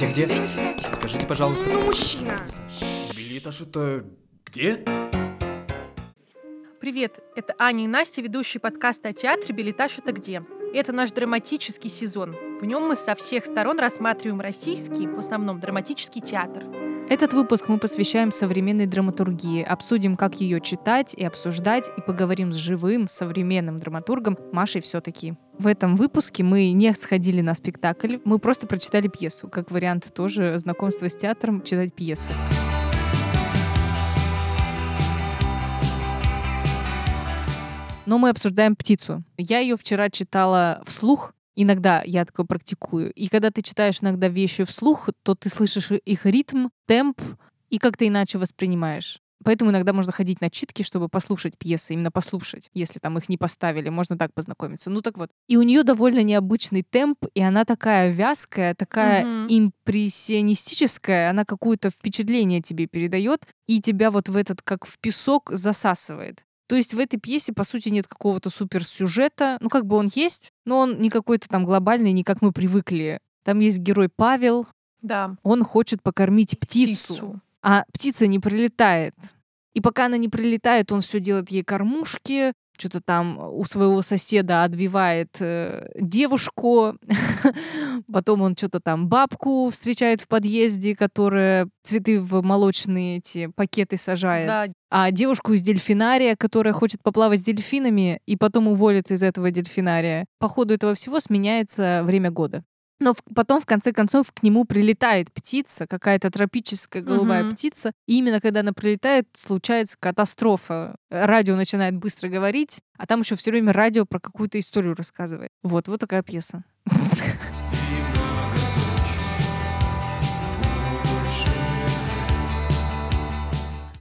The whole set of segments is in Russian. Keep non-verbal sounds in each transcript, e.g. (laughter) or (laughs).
Где, где? Скажите, пожалуйста. Ну, мужчина. Билетаж это где? Привет, это Аня и Настя, ведущие подкаста о театре «Билетаж это где?». Это наш драматический сезон. В нем мы со всех сторон рассматриваем российский, в основном драматический театр. Этот выпуск мы посвящаем современной драматургии, обсудим, как ее читать и обсуждать, и поговорим с живым, современным драматургом Машей все-таки. В этом выпуске мы не сходили на спектакль, мы просто прочитали пьесу, как вариант тоже знакомства с театром, читать пьесы. Но мы обсуждаем птицу. Я ее вчера читала вслух, Иногда я такое практикую. И когда ты читаешь иногда вещи вслух, то ты слышишь их ритм, темп и как-то иначе воспринимаешь. Поэтому иногда можно ходить на читки, чтобы послушать пьесы, именно послушать, если там их не поставили, можно так познакомиться. Ну так вот. И у нее довольно необычный темп, и она такая вязкая, такая mm-hmm. импрессионистическая, она какое-то впечатление тебе передает, и тебя вот в этот, как в песок, засасывает. То есть в этой пьесе, по сути, нет какого-то суперсюжета. Ну, как бы он есть, но он не какой-то там глобальный, не как мы привыкли. Там есть герой Павел. Да. Он хочет покормить птицу. птицу. А птица не прилетает. И пока она не прилетает, он все делает ей кормушки, что-то там у своего соседа отбивает э, девушку, (laughs) (laughs) потом он что-то там бабку встречает в подъезде, которая цветы в молочные эти пакеты сажает. Да. А девушку из дельфинария, которая хочет поплавать с дельфинами и потом уволиться из этого дельфинария. По ходу этого всего сменяется время года. Но потом, в конце концов, к нему прилетает птица, какая-то тропическая голубая угу. птица. И именно когда она прилетает, случается катастрофа. Радио начинает быстро говорить, а там еще все время радио про какую-то историю рассказывает. Вот, вот такая пьеса. (laughs)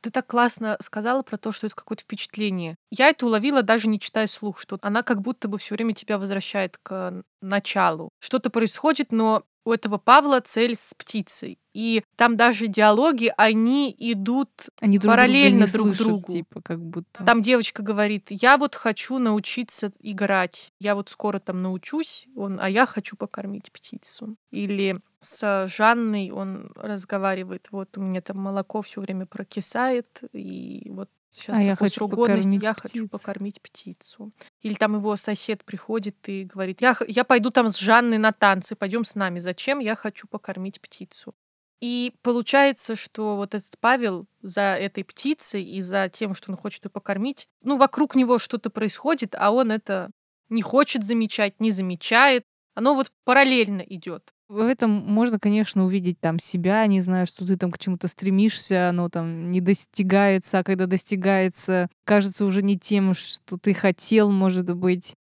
Ты так классно сказала про то, что это какое-то впечатление. Я это уловила даже не читая слух, что она как будто бы все время тебя возвращает к началу. Что-то происходит, но у этого Павла цель с птицей. И там даже диалоги, они идут они друг параллельно друг, друг другу. Типа, как будто. Там девочка говорит, я вот хочу научиться играть, я вот скоро там научусь, он, а я хочу покормить птицу. Или с Жанной он разговаривает, вот у меня там молоко все время прокисает, и вот Сейчас а я хочу годности, я птиц. хочу покормить птицу. Или там его сосед приходит и говорит, я, я пойду там с Жанной на танцы, пойдем с нами. Зачем? Я хочу покормить птицу. И получается, что вот этот Павел за этой птицей и за тем, что он хочет ее покормить, ну, вокруг него что-то происходит, а он это не хочет замечать, не замечает. Оно вот параллельно идет. В этом можно, конечно, увидеть там себя, не знаю, что ты там к чему-то стремишься, оно там не достигается, а когда достигается, кажется уже не тем, что ты хотел, может быть.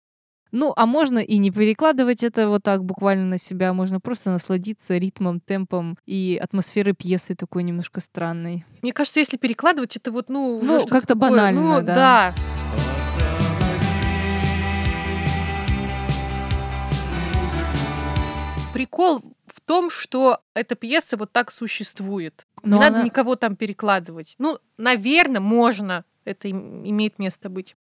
Ну, а можно и не перекладывать это вот так буквально на себя, можно просто насладиться ритмом, темпом и атмосферой пьесы такой немножко странной. Мне кажется, если перекладывать, это вот, ну, ну как-то банально, ну, да. да. Прикол в том, что эта пьеса вот так существует. Но Не она... надо никого там перекладывать. Ну, наверное, можно. Это имеет место быть.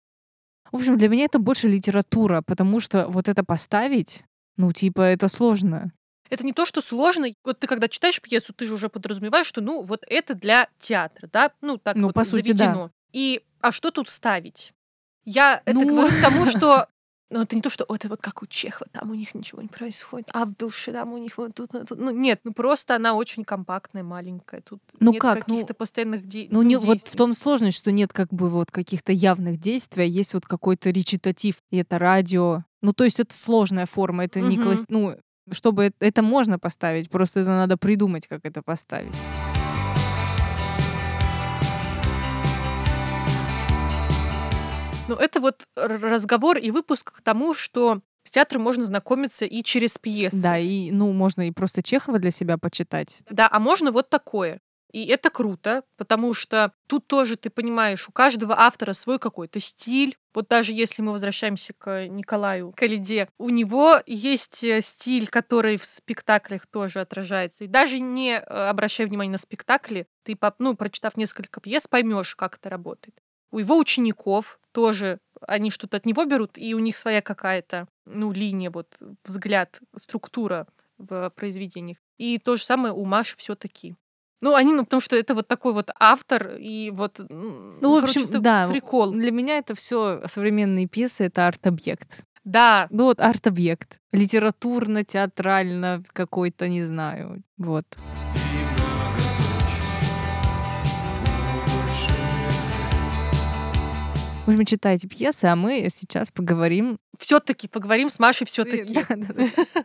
В общем, для меня это больше литература, потому что вот это поставить, ну, типа, это сложно. Это не то, что сложно. Вот ты когда читаешь пьесу, ты же уже подразумеваешь, что, ну, вот это для театра, да? Ну, так ну, вот по сути, заведено. Да. И а что тут ставить? Я ну... это говорю к тому, что но это не то, что это вот как у Чехова, там у них ничего не происходит, а в душе там у них вот тут, тут. ну нет, ну просто она очень компактная, маленькая, тут ну нет как? каких-то ну, постоянных де- ну, не, вот в том сложность, что нет как бы вот каких-то явных действий, а есть вот какой-то речитатив, и это радио. Ну то есть это сложная форма, это угу. не класс, ну чтобы это можно поставить, просто это надо придумать, как это поставить. Ну, это вот разговор и выпуск к тому, что с театром можно знакомиться и через пьесы. Да, и, ну, можно и просто Чехова для себя почитать. Да, а можно вот такое. И это круто, потому что тут тоже ты понимаешь, у каждого автора свой какой-то стиль. Вот даже если мы возвращаемся к Николаю Калиде, у него есть э, стиль, который в спектаклях тоже отражается. И даже не э, обращая внимания на спектакли, ты, ну, прочитав несколько пьес, поймешь, как это работает. У его учеников тоже они что-то от него берут, и у них своя какая-то, ну, линия, вот, взгляд, структура в произведениях. И то же самое у Маши все таки ну, они, ну, потому что это вот такой вот автор, и вот... Ну, в общем, короче, это да. прикол. Для меня это все современные пьесы, это арт-объект. Да, Ну вот арт-объект. Литературно, театрально, какой-то, не знаю. Вот. В общем, читайте пьесы, а мы сейчас поговорим. все таки поговорим с Машей все таки (laughs) Да, да, да.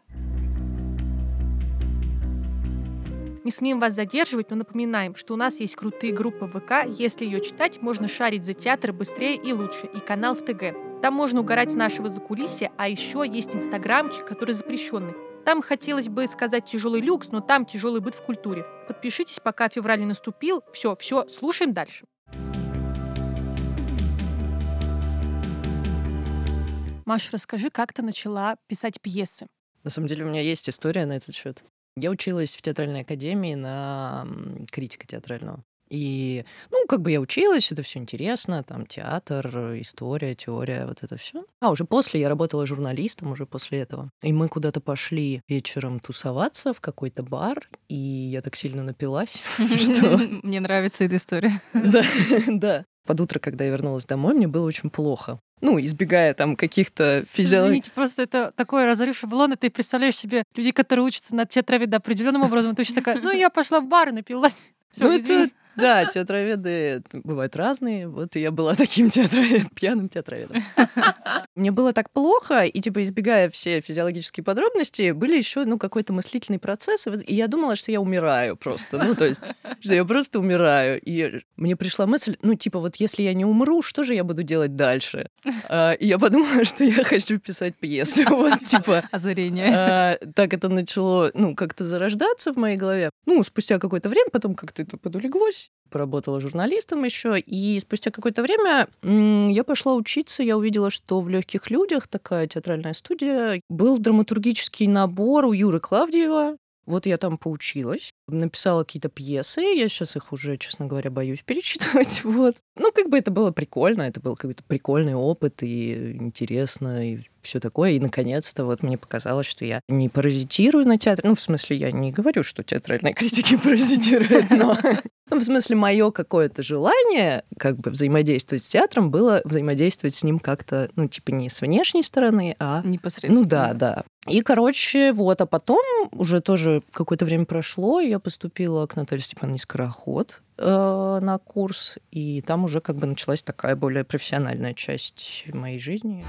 Не смеем вас задерживать, но напоминаем, что у нас есть крутые группы ВК. Если ее читать, можно шарить за театр быстрее и лучше. И канал в ТГ. Там можно угорать с нашего закулисья, а еще есть инстаграмчик, который запрещенный. Там хотелось бы сказать тяжелый люкс, но там тяжелый быт в культуре. Подпишитесь, пока февраль не наступил. Все, все, слушаем дальше. Маша, расскажи, как ты начала писать пьесы? На самом деле у меня есть история на этот счет. Я училась в театральной академии на критика театрального. И, ну, как бы я училась, это все интересно, там театр, история, теория, вот это все. А уже после я работала журналистом, уже после этого. И мы куда-то пошли вечером тусоваться в какой-то бар, и я так сильно напилась, (laughs) (laughs) что Мне нравится эта история. (laughs) да, да. Под утро, когда я вернулась домой, мне было очень плохо. Ну, избегая там каких-то физиологических... Извините, просто это такой разрыв шаблона. Ты представляешь себе людей, которые учатся на театроведе определенным образом. Ты еще такая, ну, я пошла в бар и напилась. (laughs) Всё, Ну, это, да, театроведы бывают разные. Вот я была таким театроведом, пьяным театроведом. Мне было так плохо, и, типа, избегая все физиологические подробности, были еще, ну, какой-то мыслительный процесс, и я думала, что я умираю просто. Ну, то есть, что я просто умираю. И мне пришла мысль, ну, типа, вот если я не умру, что же я буду делать дальше? А, И я подумала, что я хочу писать пьесу. Вот, типа, Озарение. а, так это начало, ну, как-то зарождаться в моей голове. Ну, спустя какое-то время, потом как-то это подулеглось. Поработала журналистом еще, и спустя какое-то время я пошла учиться, я увидела, что в легких людях такая театральная студия был драматургический набор у Юры Клавдиева. Вот я там поучилась, написала какие-то пьесы, я сейчас их уже, честно говоря, боюсь (laughs) перечитывать. Вот. Ну, как бы это было прикольно, это был какой-то прикольный опыт и интересно, и все такое. И, наконец-то, вот мне показалось, что я не паразитирую на театре. Ну, в смысле, я не говорю, что театральные (laughs) критики паразитируют, но... (laughs) Ну, в смысле, мое какое-то желание как бы взаимодействовать с театром было взаимодействовать с ним как-то, ну, типа не с внешней стороны, а Непосредственно. ну да, да. И, короче, вот, а потом уже тоже какое-то время прошло, я поступила к Наталье Степановне Скороход э, на курс, и там уже как бы началась такая более профессиональная часть моей жизни.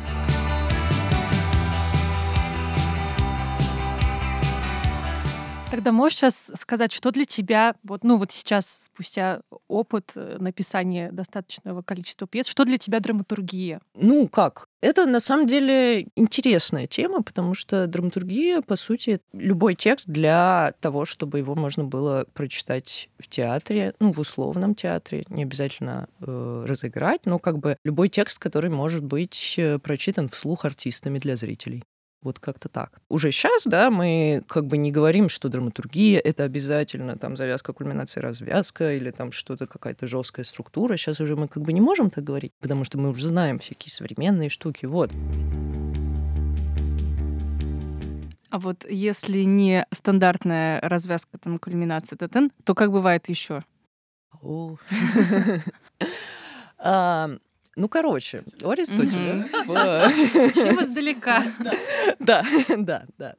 Тогда можешь сейчас сказать, что для тебя, вот, ну вот сейчас, спустя опыт э, написания достаточного количества пьес, что для тебя драматургия? Ну, как? Это на самом деле интересная тема, потому что драматургия, по сути, любой текст для того, чтобы его можно было прочитать в театре, ну, в условном театре, не обязательно э, разыграть, но как бы любой текст, который может быть э, прочитан вслух артистами для зрителей. Вот как-то так. Уже сейчас, да, мы как бы не говорим, что драматургия — это обязательно там завязка, кульминация, развязка или там что-то, какая-то жесткая структура. Сейчас уже мы как бы не можем так говорить, потому что мы уже знаем всякие современные штуки. Вот. А вот если не стандартная развязка, там, кульминация, т.т., то как бывает еще? (laughs) Ну, короче, в- Начнем (laughs) издалека. Да, да, да.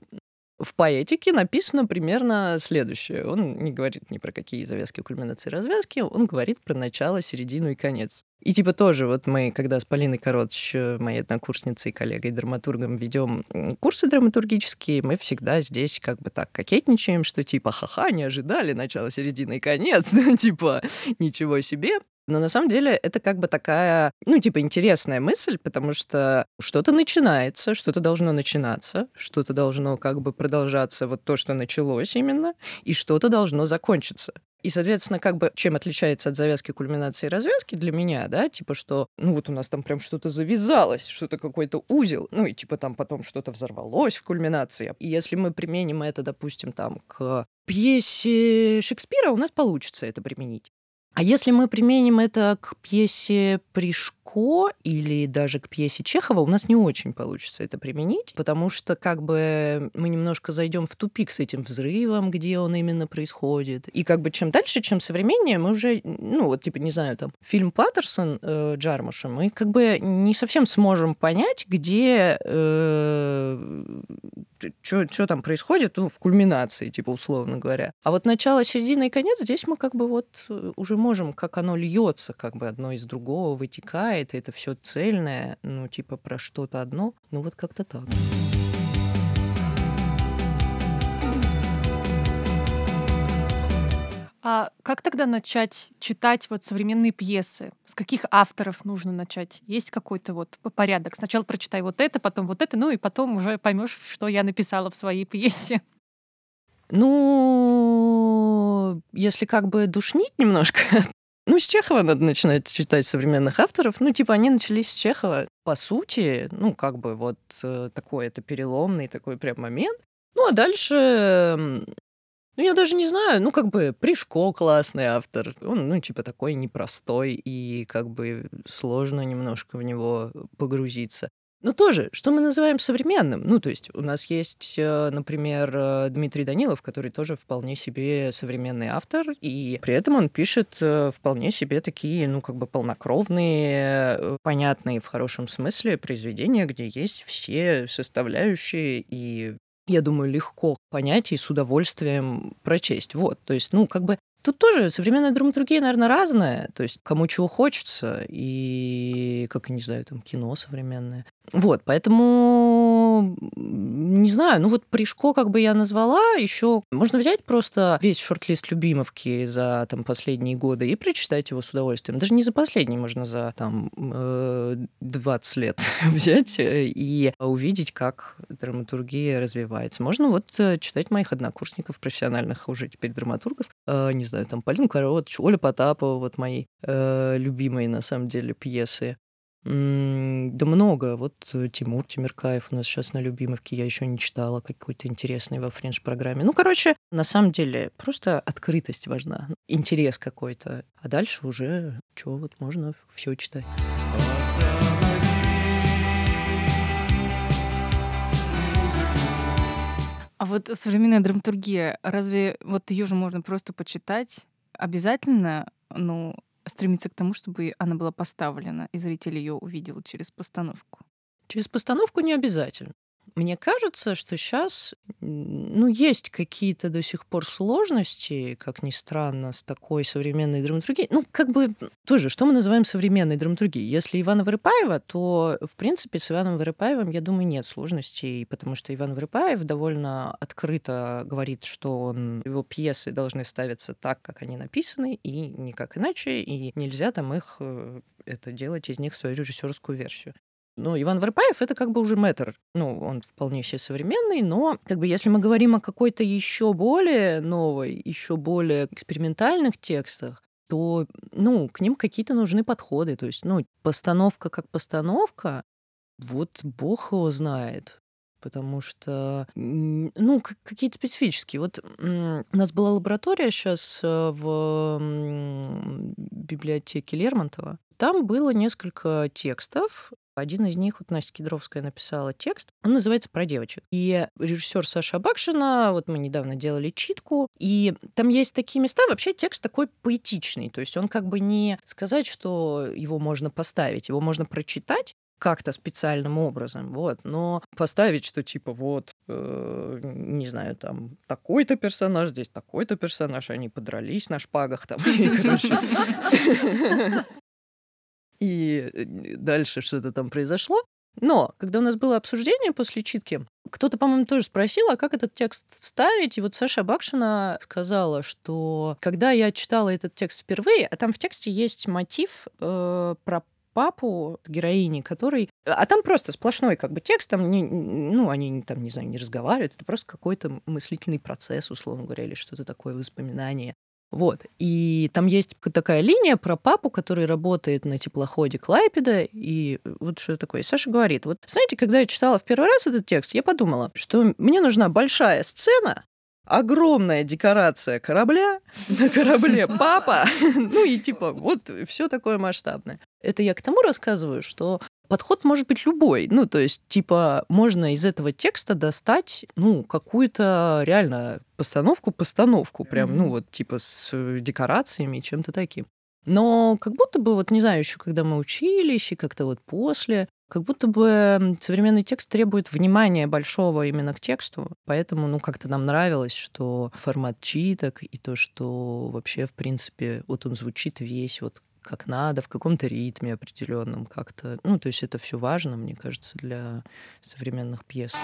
В поэтике написано примерно следующее. Он не говорит ни про какие завязки, кульминации, развязки, он говорит про начало, середину и конец. И типа тоже, вот мы, когда с Полиной Коротч, моей однокурсницей и коллегой драматургом, ведем курсы драматургические, мы всегда здесь как бы так кокетничаем, что типа ха-ха, не ожидали начало, середина и конец, (laughs) типа ничего себе. Но на самом деле это как бы такая, ну, типа, интересная мысль, потому что что-то начинается, что-то должно начинаться, что-то должно как бы продолжаться, вот то, что началось именно, и что-то должно закончиться. И, соответственно, как бы чем отличается от завязки, кульминации и развязки для меня, да, типа что, ну вот у нас там прям что-то завязалось, что-то какой-то узел, ну и типа там потом что-то взорвалось в кульминации. И если мы применим это, допустим, там к пьесе Шекспира, у нас получится это применить. А если мы применим это к пьесе Пришко или даже к пьесе Чехова, у нас не очень получится это применить, потому что как бы мы немножко зайдем в тупик с этим взрывом, где он именно происходит. И как бы чем дальше, чем современнее, мы уже, ну вот типа, не знаю, там, фильм Паттерсон э, Джармуша, мы как бы не совсем сможем понять, где э, что там происходит ну, в кульминации, типа, условно говоря. А вот начало, середина и конец, здесь мы как бы вот э, уже можем, как оно льется, как бы одно из другого вытекает, и это все цельное, ну, типа, про что-то одно. Ну, вот как-то так. А как тогда начать читать вот современные пьесы? С каких авторов нужно начать? Есть какой-то вот порядок? Сначала прочитай вот это, потом вот это, ну и потом уже поймешь, что я написала в своей пьесе. Ну, если как бы душнить немножко, (laughs) ну, с Чехова надо начинать читать современных авторов. Ну, типа, они начались с Чехова. По сути, ну, как бы вот э, такой это переломный такой прям момент. Ну, а дальше ну, я даже не знаю, ну, как бы Пришко классный автор. Он, ну, типа, такой непростой, и как бы сложно немножко в него погрузиться. Но тоже, что мы называем современным? Ну, то есть у нас есть, э, например, э, Дмитрий Данилов, который тоже вполне себе современный автор, и при этом он пишет э, вполне себе такие, ну, как бы полнокровные, понятные в хорошем смысле произведения, где есть все составляющие и я думаю, легко понять и с удовольствием прочесть. Вот, то есть, ну, как бы Тут тоже современная драматургия, наверное, разная. То есть кому чего хочется, и, как, не знаю, там, кино современное. Вот, поэтому, не знаю, ну вот Пришко как бы я назвала, еще можно взять просто весь шорт-лист Любимовки за там последние годы и прочитать его с удовольствием. Даже не за последний, можно за там 20 э, лет (laughs) взять э, и увидеть, как драматургия развивается. Можно вот э, читать моих однокурсников, профессиональных уже теперь драматургов, не знаю, там Полина Коротч, Оля Потапова, вот мои любимые на самом деле пьесы. Да много. Вот э, Тимур Тимиркаев у нас сейчас на Любимовке. Я еще не читала какой-то интересный во френч-программе. Ну, короче, на самом деле, просто открытость важна, интерес какой-то. А дальше уже, что вот можно все читать. А вот современная драматургия, разве вот ее же можно просто почитать? Обязательно, ну, стремиться к тому, чтобы она была поставлена, и зритель ее увидел через постановку? Через постановку не обязательно. Мне кажется, что сейчас, ну, есть какие-то до сих пор сложности, как ни странно, с такой современной драматургией. Ну, как бы тоже, что мы называем современной драматургией? Если Ивана Вырыпаева, то, в принципе, с Иваном Вырыпаевым, я думаю, нет сложностей, потому что Иван Вырыпаев довольно открыто говорит, что он, его пьесы должны ставиться так, как они написаны, и никак иначе, и нельзя там их э, это делать из них свою режиссерскую версию. Ну, Иван Варпаев это как бы уже мэтр. Ну, он вполне себе современный, но как бы если мы говорим о какой-то еще более новой, еще более экспериментальных текстах, то, ну, к ним какие-то нужны подходы. То есть, ну, постановка как постановка, вот бог его знает. Потому что, ну, какие-то специфические. Вот у нас была лаборатория сейчас э, в библиотеке Лермонтова. Там было несколько текстов, один из них, вот Настя Кедровская написала текст, он называется «Про девочек». И режиссер Саша Бакшина, вот мы недавно делали читку, и там есть такие места, вообще текст такой поэтичный, то есть он как бы не сказать, что его можно поставить, его можно прочитать, как-то специальным образом, вот, но поставить, что типа вот, э, не знаю, там такой-то персонаж, здесь такой-то персонаж, они подрались на шпагах там, (laughs) и э, дальше что-то там произошло. Но когда у нас было обсуждение после читки, кто-то, по-моему, тоже спросил, а как этот текст ставить? И вот Саша Бакшина сказала, что когда я читала этот текст впервые, а там в тексте есть мотив э, про папу героини, который... А там просто сплошной как бы текст, там не, ну, они там, не знаю, не разговаривают, это просто какой-то мыслительный процесс, условно говоря, или что-то такое, воспоминание. Вот. И там есть такая линия про папу, который работает на теплоходе Клайпеда. И вот что такое. Саша говорит, вот знаете, когда я читала в первый раз этот текст, я подумала, что мне нужна большая сцена, огромная декорация корабля, на корабле папа, (laughs) ну и типа вот все такое масштабное. Это я к тому рассказываю, что подход может быть любой. Ну, то есть, типа, можно из этого текста достать, ну, какую-то реально постановку-постановку, прям, ну, вот, типа, с декорациями и чем-то таким. Но как будто бы, вот, не знаю, еще когда мы учились, и как-то вот после, как будто бы современный текст требует внимания большого именно к тексту, поэтому, ну, как-то нам нравилось, что формат читок и то, что вообще, в принципе, вот он звучит весь вот как надо, в каком-то ритме определенном как-то. Ну, то есть это все важно, мне кажется, для современных пьес.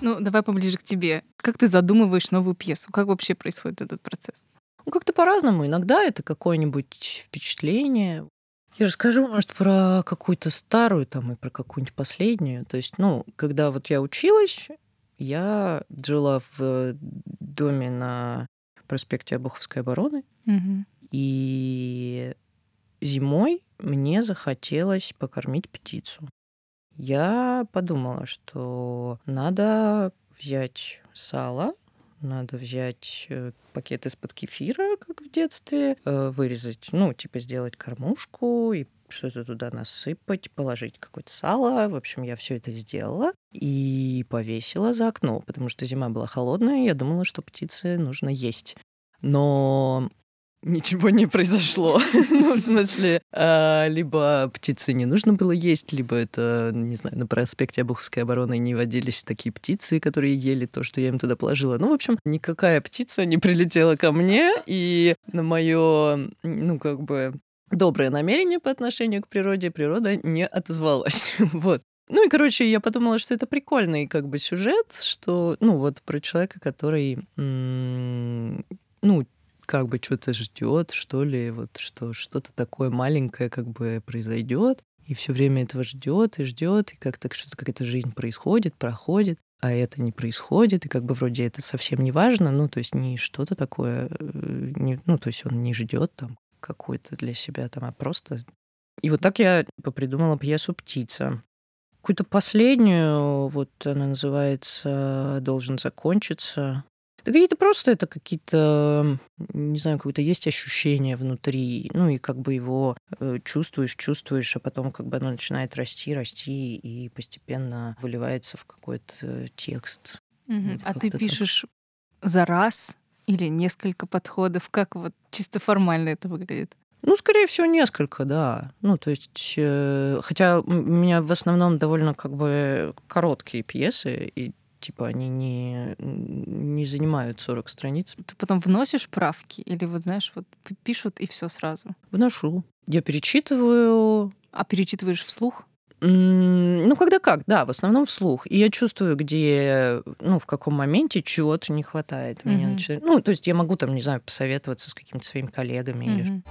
Ну, давай поближе к тебе. Как ты задумываешь новую пьесу? Как вообще происходит этот процесс? Ну, как-то по-разному. Иногда это какое-нибудь впечатление. Я расскажу, может, про какую-то старую там и про какую-нибудь последнюю. То есть, ну, когда вот я училась, я жила в доме на проспекте Обуховской обороны. Угу. И зимой мне захотелось покормить птицу. Я подумала, что надо взять сало, надо взять э, пакет из-под кефира, как в детстве, э, вырезать, ну, типа сделать кормушку и что-то туда насыпать, положить какое-то сало. В общем, я все это сделала и повесила за окно, потому что зима была холодная, и я думала, что птице нужно есть. Но ничего не произошло. (laughs) ну, в смысле, а, либо птицы не нужно было есть, либо это, не знаю, на проспекте Обуховской обороны не водились такие птицы, которые ели то, что я им туда положила. Ну, в общем, никакая птица не прилетела ко мне, и на мое, ну, как бы, доброе намерение по отношению к природе природа не отозвалась. (laughs) вот. Ну и, короче, я подумала, что это прикольный как бы сюжет, что, ну, вот про человека, который, ну, как бы что-то ждет, что ли, вот что что-то такое маленькое как бы произойдет, и все время этого ждет и ждет, и как-то что-то какая-то жизнь происходит, проходит, а это не происходит, и как бы вроде это совсем не важно, ну, то есть не что-то такое, э, не, ну, то есть он не ждет там какой-то для себя там, а просто... И вот так я придумала пьесу «Птица». Какую-то последнюю, вот она называется «Должен закончиться». Да какие-то просто это какие-то, не знаю, какое-то есть ощущение внутри, ну и как бы его э, чувствуешь, чувствуешь, а потом как бы оно начинает расти, расти и постепенно выливается в какой-то текст. Угу. Вот а ты пишешь так. за раз или несколько подходов? Как вот чисто формально это выглядит? Ну, скорее всего, несколько, да. Ну, то есть, э, хотя у меня в основном довольно как бы короткие пьесы, и типа они не, не занимают 40 страниц. Ты потом вносишь правки или вот знаешь, вот пишут и все сразу? Вношу. Я перечитываю. А перечитываешь вслух? Ну, когда как, да, в основном вслух. И я чувствую, где, ну, в каком моменте чего-то не хватает. Mm-hmm. Меня начинает... Ну, то есть я могу там, не знаю, посоветоваться с какими-то своими коллегами mm-hmm. или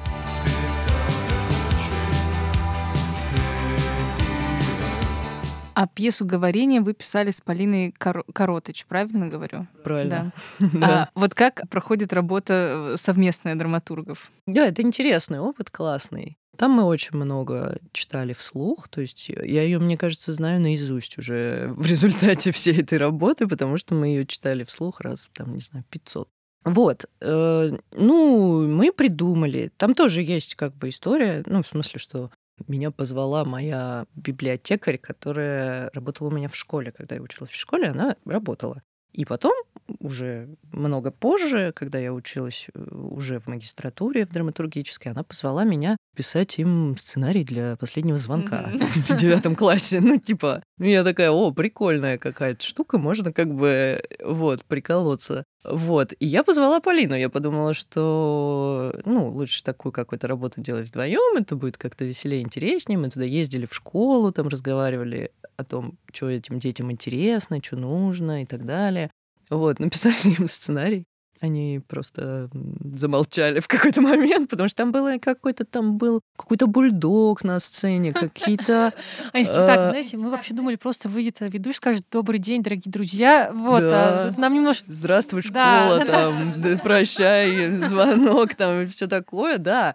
А пьесу говорения вы писали с Полиной Кор- Коротыч, правильно говорю? Правильно. Да. (laughs) да. А вот как проходит работа э, совместная драматургов? Да, это интересный опыт, классный. Там мы очень много читали вслух, то есть я ее, мне кажется, знаю наизусть уже в результате (laughs) всей этой работы, потому что мы ее читали вслух раз, там, не знаю, 500. Вот, э, ну, мы придумали. Там тоже есть как бы история, ну, в смысле, что меня позвала моя библиотекарь, которая работала у меня в школе. Когда я училась в школе, она работала. И потом, уже много позже, когда я училась э, уже в магистратуре в драматургической, она позвала меня писать им сценарий для последнего звонка (laughs) в девятом классе. Ну, типа, ну, я такая, о, прикольная какая-то штука, можно как бы, вот, приколоться. Вот. И я позвала Полину. Я подумала, что, ну, лучше такую какую-то работу делать вдвоем, это будет как-то веселее, интереснее. Мы туда ездили в школу, там разговаривали о том, что этим детям интересно, что нужно и так далее. Вот, (laughs) написали им сценарий. Они просто замолчали в какой-то момент, потому что там было какой-то там был какой-то бульдог на сцене, какие-то. (laughs) Они такие, так, а, знаете, мы вообще думали, просто выйдет ведущий, скажет добрый день, дорогие друзья. Вот, а нам немножко. Здравствуй, школа, (laughs) там, прощай, звонок, там и все такое, да.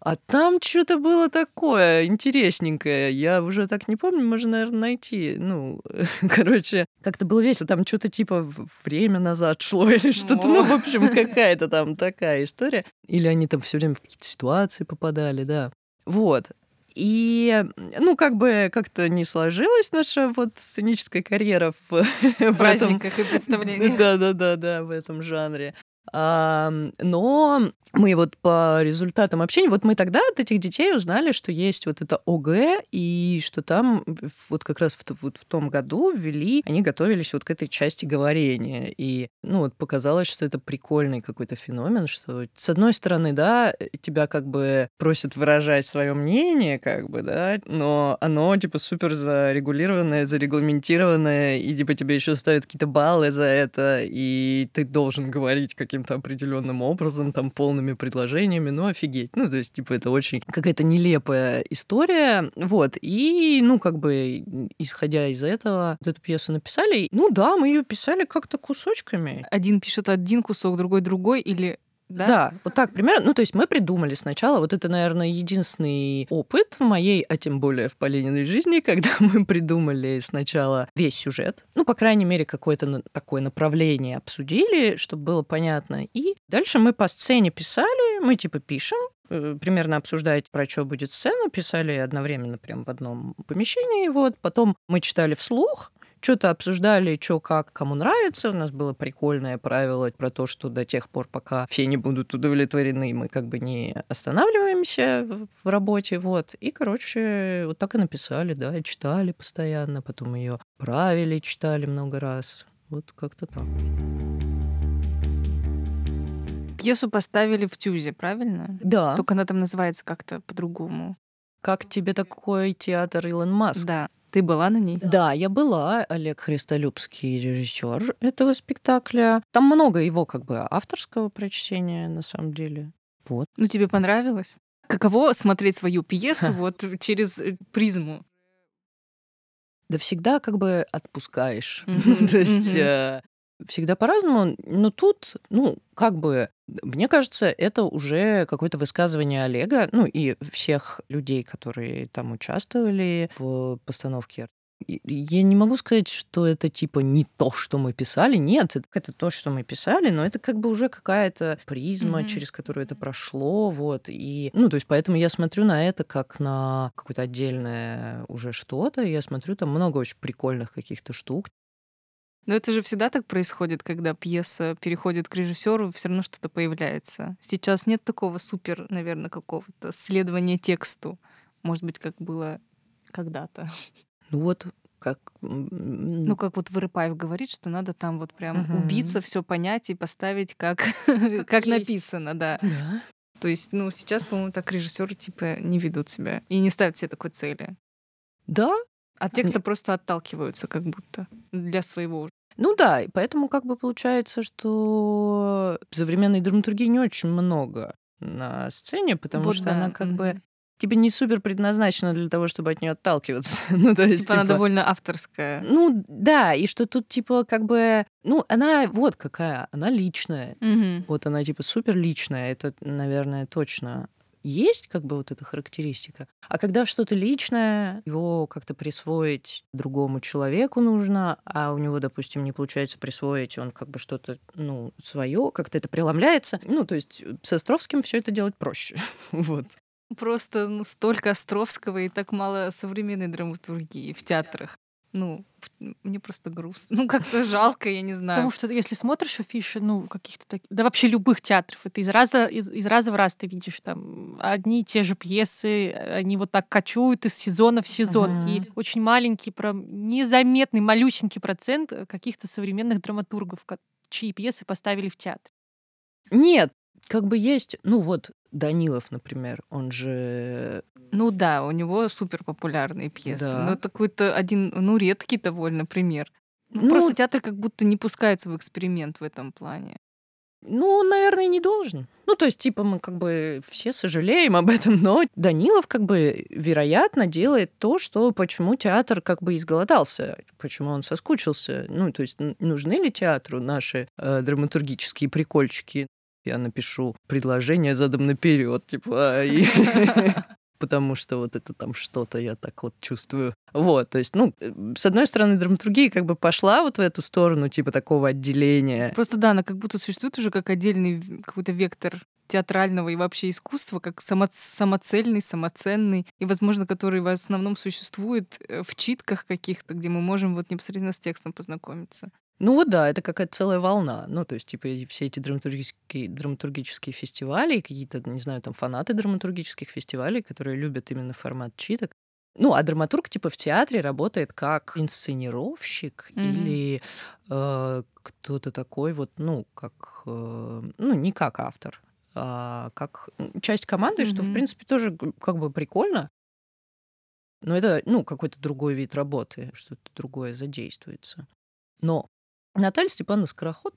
А там что-то было такое интересненькое. Я уже так не помню, можно, наверное, найти. Ну, (laughs) короче, как-то было весело. Там что-то типа время назад шло (laughs) или что-то. Ну, в общем, какая-то там такая история. Или они там все время в какие-то ситуации попадали, да. Вот. И, ну, как бы как-то не сложилась наша вот сценическая карьера в, (laughs) в этом праздниках и представлениях. да, да, да, да, в этом жанре. Но мы вот по результатам общения, вот мы тогда от этих детей узнали, что есть вот это ОГЭ, и что там вот как раз в, вот в том году ввели, они готовились вот к этой части говорения. И, ну, вот показалось, что это прикольный какой-то феномен, что с одной стороны, да, тебя как бы просят выражать свое мнение, как бы, да, но оно типа супер зарегулированное, зарегламентированное, и типа тебе еще ставят какие-то баллы за это, и ты должен говорить каким-то определенным образом, там полными предложениями, ну офигеть. Ну, то есть, типа, это очень какая-то нелепая история. Вот. И, ну, как бы, исходя из этого, вот эту пьесу написали. Ну да, мы ее писали как-то кусочками. Один пишет один кусок, другой другой, или да? Да? вот так примерно. Ну, то есть мы придумали сначала, вот это, наверное, единственный опыт в моей, а тем более в Полининой жизни, (laughs) когда мы придумали сначала весь сюжет, ну, по крайней мере, какое-то такое направление обсудили, чтобы было понятно. И дальше мы по сцене писали, мы типа пишем, э, примерно обсуждать, про что будет сцена, писали одновременно прям в одном помещении, вот. Потом мы читали вслух, что-то обсуждали, что как кому нравится. У нас было прикольное правило про то, что до тех пор, пока все не будут удовлетворены, мы как бы не останавливаемся в, работе. Вот. И, короче, вот так и написали, да, и читали постоянно, потом ее правили, читали много раз. Вот как-то так. Пьесу поставили в Тюзе, правильно? Да. Только она там называется как-то по-другому. Как тебе такой театр Илон Маск? Да. Ты была на ней? Да, я была. Олег Христолюбский режиссер этого спектакля. Там много его как бы авторского прочтения на самом деле. Вот. Ну, тебе понравилось? Каково смотреть свою пьесу вот через э, призму? Да всегда как бы отпускаешь. (laughs) То есть э, всегда по-разному. Но тут, ну, как бы, мне кажется, это уже какое-то высказывание Олега, ну, и всех людей, которые там участвовали в постановке. Я не могу сказать, что это типа не то, что мы писали. Нет, это, то, что мы писали, но это как бы уже какая-то призма, Мгм. через которую это прошло, вот. И, ну, то есть поэтому я смотрю на это как на какое-то отдельное уже что-то. Я смотрю, там много очень прикольных каких-то штук. Но это же всегда так происходит, когда пьеса переходит к режиссеру, все равно что-то появляется. Сейчас нет такого супер, наверное, какого-то следования тексту. Может быть, как было когда-то. Ну вот как... Ну, как вот Вырыпаев говорит, что надо там вот прям Мгм. убиться, все понять и поставить как, как, есть. написано, да. Да. То есть, ну, сейчас, по-моему, так режиссеры типа не ведут себя и не ставят себе такой цели. Да, От текста просто отталкиваются как будто для своего. Ну да, и поэтому как бы получается, что современной драматургии не очень много на сцене, потому Вот что да, она как бы мгм. тебе не супер предназначена для того, чтобы от нее отталкиваться. (laughs) ну, то есть, Типа она довольно авторская. Ну да, и что тут типа как бы, ну она вот какая, она личная. Мгм. Вот она типа супер личная, это, наверное, точно есть как бы вот эта характеристика. А когда что-то личное, его как-то присвоить другому человеку нужно, а у него, допустим, не получается присвоить, он как бы что-то, ну, свое, как-то это преломляется. Ну, то есть с Островским все это делать проще. (laughs) вот. Просто ну, столько Островского и так мало современной драматургии в театрах. Ну, мне просто грустно. (laughs) Ну, как-то жалко, я не знаю. Потому что если смотришь афиши, ну, каких-то таких, да вообще любых театров, это из раза, из, из раза в раз ты видишь там одни и те же пьесы, они вот так кочуют из сезона в сезон. Мгм. И очень маленький, прям незаметный, малюсенький процент каких-то современных драматургов, чьи пьесы поставили в театр. Нет, как бы есть, ну вот Данилов, например, он же Ну да, у него супер популярные пьесы. Да. Но это какой-то один, ну, редкий довольно пример. Ну, Ну, просто театр как будто не пускается в эксперимент в этом плане. Ну, он, наверное, не должен. Ну, то есть, типа, мы как бы все сожалеем об этом, но Данилов, как бы, вероятно, делает то, что почему театр как бы изголодался, почему он соскучился. Ну, то есть, нужны ли театру наши э, драматургические прикольчики? я напишу предложение задом наперед, типа, и (laughs) (laughs) потому что вот это там что-то я так вот чувствую. Вот, то есть, ну, э, с одной стороны, драматургия как бы пошла вот в эту сторону, типа такого отделения. Просто да, она как будто существует уже как отдельный какой-то вектор театрального и вообще искусства, как само самоцельный, самоценный, и, возможно, который в основном существует э, в читках каких-то, где мы можем вот непосредственно с текстом познакомиться. Ну вот да, это какая-то целая волна. Ну, то есть, типа, все эти драматургические, драматургические фестивали, какие-то, не знаю, там, фанаты драматургических фестивалей, которые любят именно формат читок. Ну, а драматург, типа, в театре работает как инсценировщик mm-hmm. или э, кто-то такой вот, ну, как, э, ну, не как автор, а как часть команды, mm-hmm. что, в принципе, тоже как бы прикольно. Но это, ну, какой-то другой вид работы, что-то другое задействуется. Но Наталья Степановна Скороход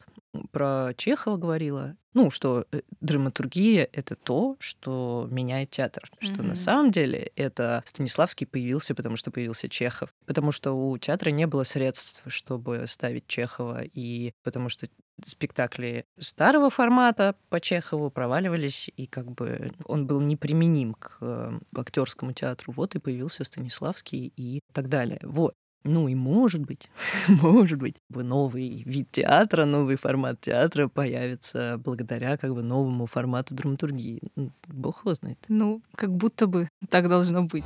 про Чехова говорила, ну, что э, драматургия — это то, что меняет театр. Mm-hmm. Что на самом деле это Станиславский появился, потому что появился Чехов. Потому что у театра не было средств, чтобы ставить Чехова, и потому что спектакли старого формата по Чехову проваливались, и как бы он был неприменим к э, актерскому театру. Вот и появился Станиславский и так далее. Вот. Ну и может быть, (laughs) может быть, новый вид театра, новый формат театра появится благодаря как бы новому формату драматургии. Бог его знает. Ну, как будто бы так должно быть.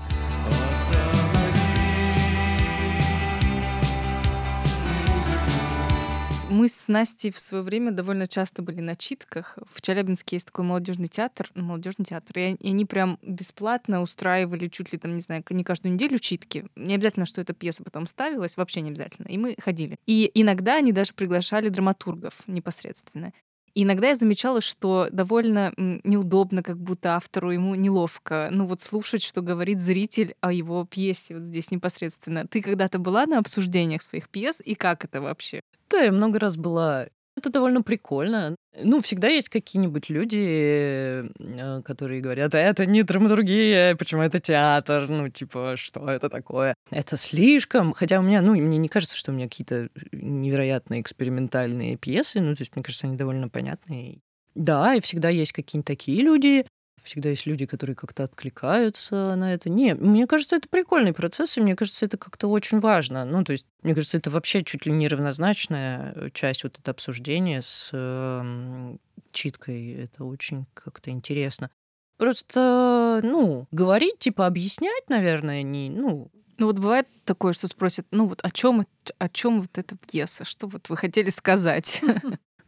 Мы с Настей в свое время довольно часто были на читках. В Челябинске есть такой молодежный театр, ну, молодежный театр, и они прям бесплатно устраивали чуть ли там, не знаю, не каждую неделю читки. Не обязательно, что эта пьеса потом ставилась, вообще не обязательно. И мы ходили. И иногда они даже приглашали драматургов непосредственно. И иногда я замечала, что довольно неудобно, как будто автору ему неловко, ну вот слушать, что говорит зритель о его пьесе вот здесь непосредственно. Ты когда-то была на обсуждениях своих пьес, и как это вообще? Да, я много раз была. Это довольно прикольно. Ну, всегда есть какие-нибудь люди, э, которые говорят, а это не драматургия, почему это театр, ну, типа, что это такое? Это слишком. Хотя у меня, ну, мне не кажется, что у меня какие-то невероятные экспериментальные пьесы, ну, то есть, мне кажется, они довольно понятные. Да, и всегда есть какие-нибудь такие люди, всегда есть люди, которые как-то откликаются на это. Не, мне кажется, это прикольный процесс, и мне кажется, это как-то очень важно. Ну, то есть, мне кажется, это вообще чуть ли не равнозначная э, часть вот это обсуждения с э, читкой. Это очень как-то интересно. Просто, ну, говорить, типа, объяснять, наверное, не, ну, ну вот бывает такое, что спросят, ну вот о чем, о чем вот эта пьеса, что вот вы хотели сказать?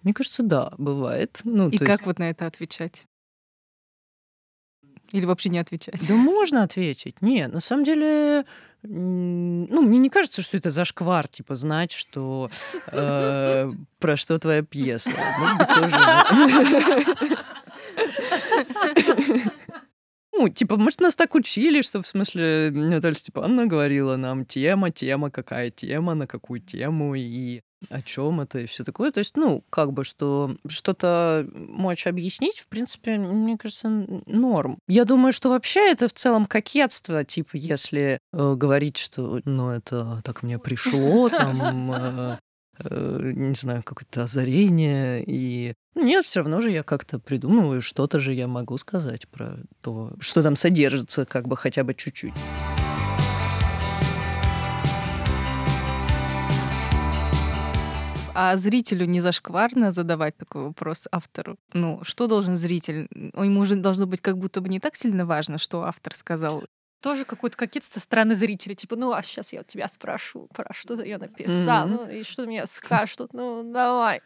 Мне кажется, да, бывает. Ну, и как есть... вот на это отвечать? Или вообще не отвечать? Да можно ответить. Не, на самом деле, ну, мне не кажется, что это зашквар, типа, знать, что э, про что твоя пьеса. (laughs) Ну, типа, может, нас так учили, что в смысле Наталья Степановна говорила нам тема, тема, какая тема, на какую тему, и о чем это и все такое. То есть, ну, как бы, что что-то мочь объяснить, в принципе, мне кажется, норм. Я думаю, что вообще это в целом кокетство, типа, если э, говорить, что, ну, это так мне пришло, там, э, э, не знаю, какое-то озарение, и нет, все равно же я как-то придумываю, что-то же я могу сказать про то, что там содержится, как бы хотя бы чуть-чуть. А зрителю не зашкварно задавать такой вопрос автору? Ну, что должен зритель? Ему же должно быть как будто бы не так сильно важно, что автор сказал. Тоже какое-то кокетство стороны зрителя. Типа, ну, а сейчас я у тебя спрошу, про что я написал, mm-hmm. ну, и что мне скажут, ну, давай.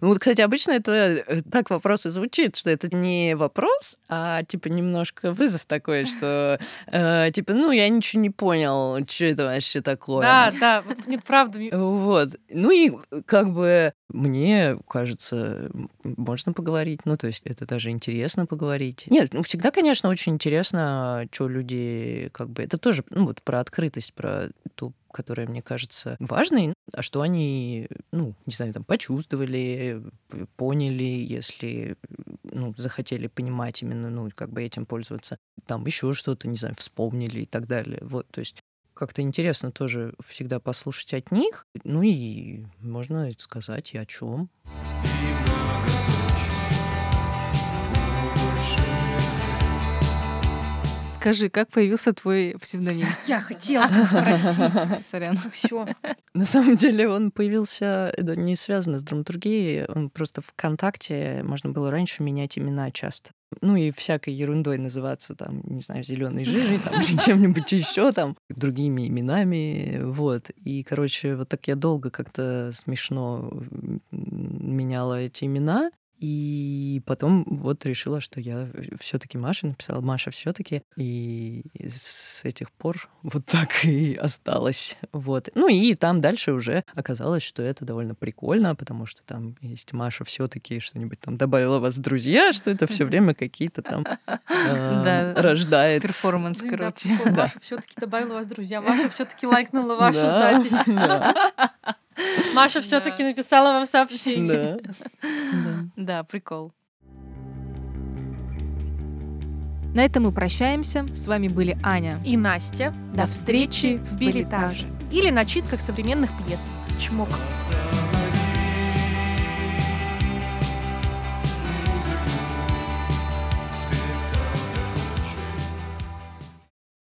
Ну вот, кстати, обычно это э, так вопрос и звучит, что это не вопрос, а типа немножко вызов такой, что э, типа, ну, я ничего не понял, что это вообще такое. Да, да, нет, правда. Вот. Ну и как бы мне кажется, можно поговорить. Ну, то есть это даже интересно поговорить. Нет, ну, всегда, конечно, очень интересно, что люди как бы... Это тоже, ну, вот про открытость, про ту которая, мне кажется, важной, а что они, ну, не знаю, там, почувствовали, поняли, если, ну, захотели понимать именно, ну, как бы этим пользоваться, там еще что-то, не знаю, вспомнили и так далее. Вот, то есть как-то интересно тоже всегда послушать от них, ну и можно сказать и о чем. И Скажи, как появился твой псевдоним? (laughs) Я хотела спросить. Сорян. Все. На самом деле он появился это не связано с драматургией, он просто ВКонтакте можно было раньше менять имена часто. Ну и всякой ерундой называться там, не знаю, зеленой жижей там, или (laughs) чем-нибудь еще там, другими именами, вот. И, короче, вот так я долго как-то смешно меняла эти имена, и потом вот решила, что я все-таки Маша написала Маша все-таки, и с этих пор (laughs) вот так и осталось. Вот. Ну и там дальше уже оказалось, что это довольно прикольно, потому что там есть Маша все-таки что-нибудь там добавила вас в друзья, что это все время какие-то там (laughs) э, рождает. Перформанс, короче. Маша все-таки добавила вас, друзья. Маша все-таки лайкнула вашу запись. (laughs) Маша все-таки написала вам сообщение. да. (laughs) Да, прикол. На этом мы прощаемся. С вами были Аня. И Настя. До встречи в билетаже. Или на читках современных пьес. Чмок. Просто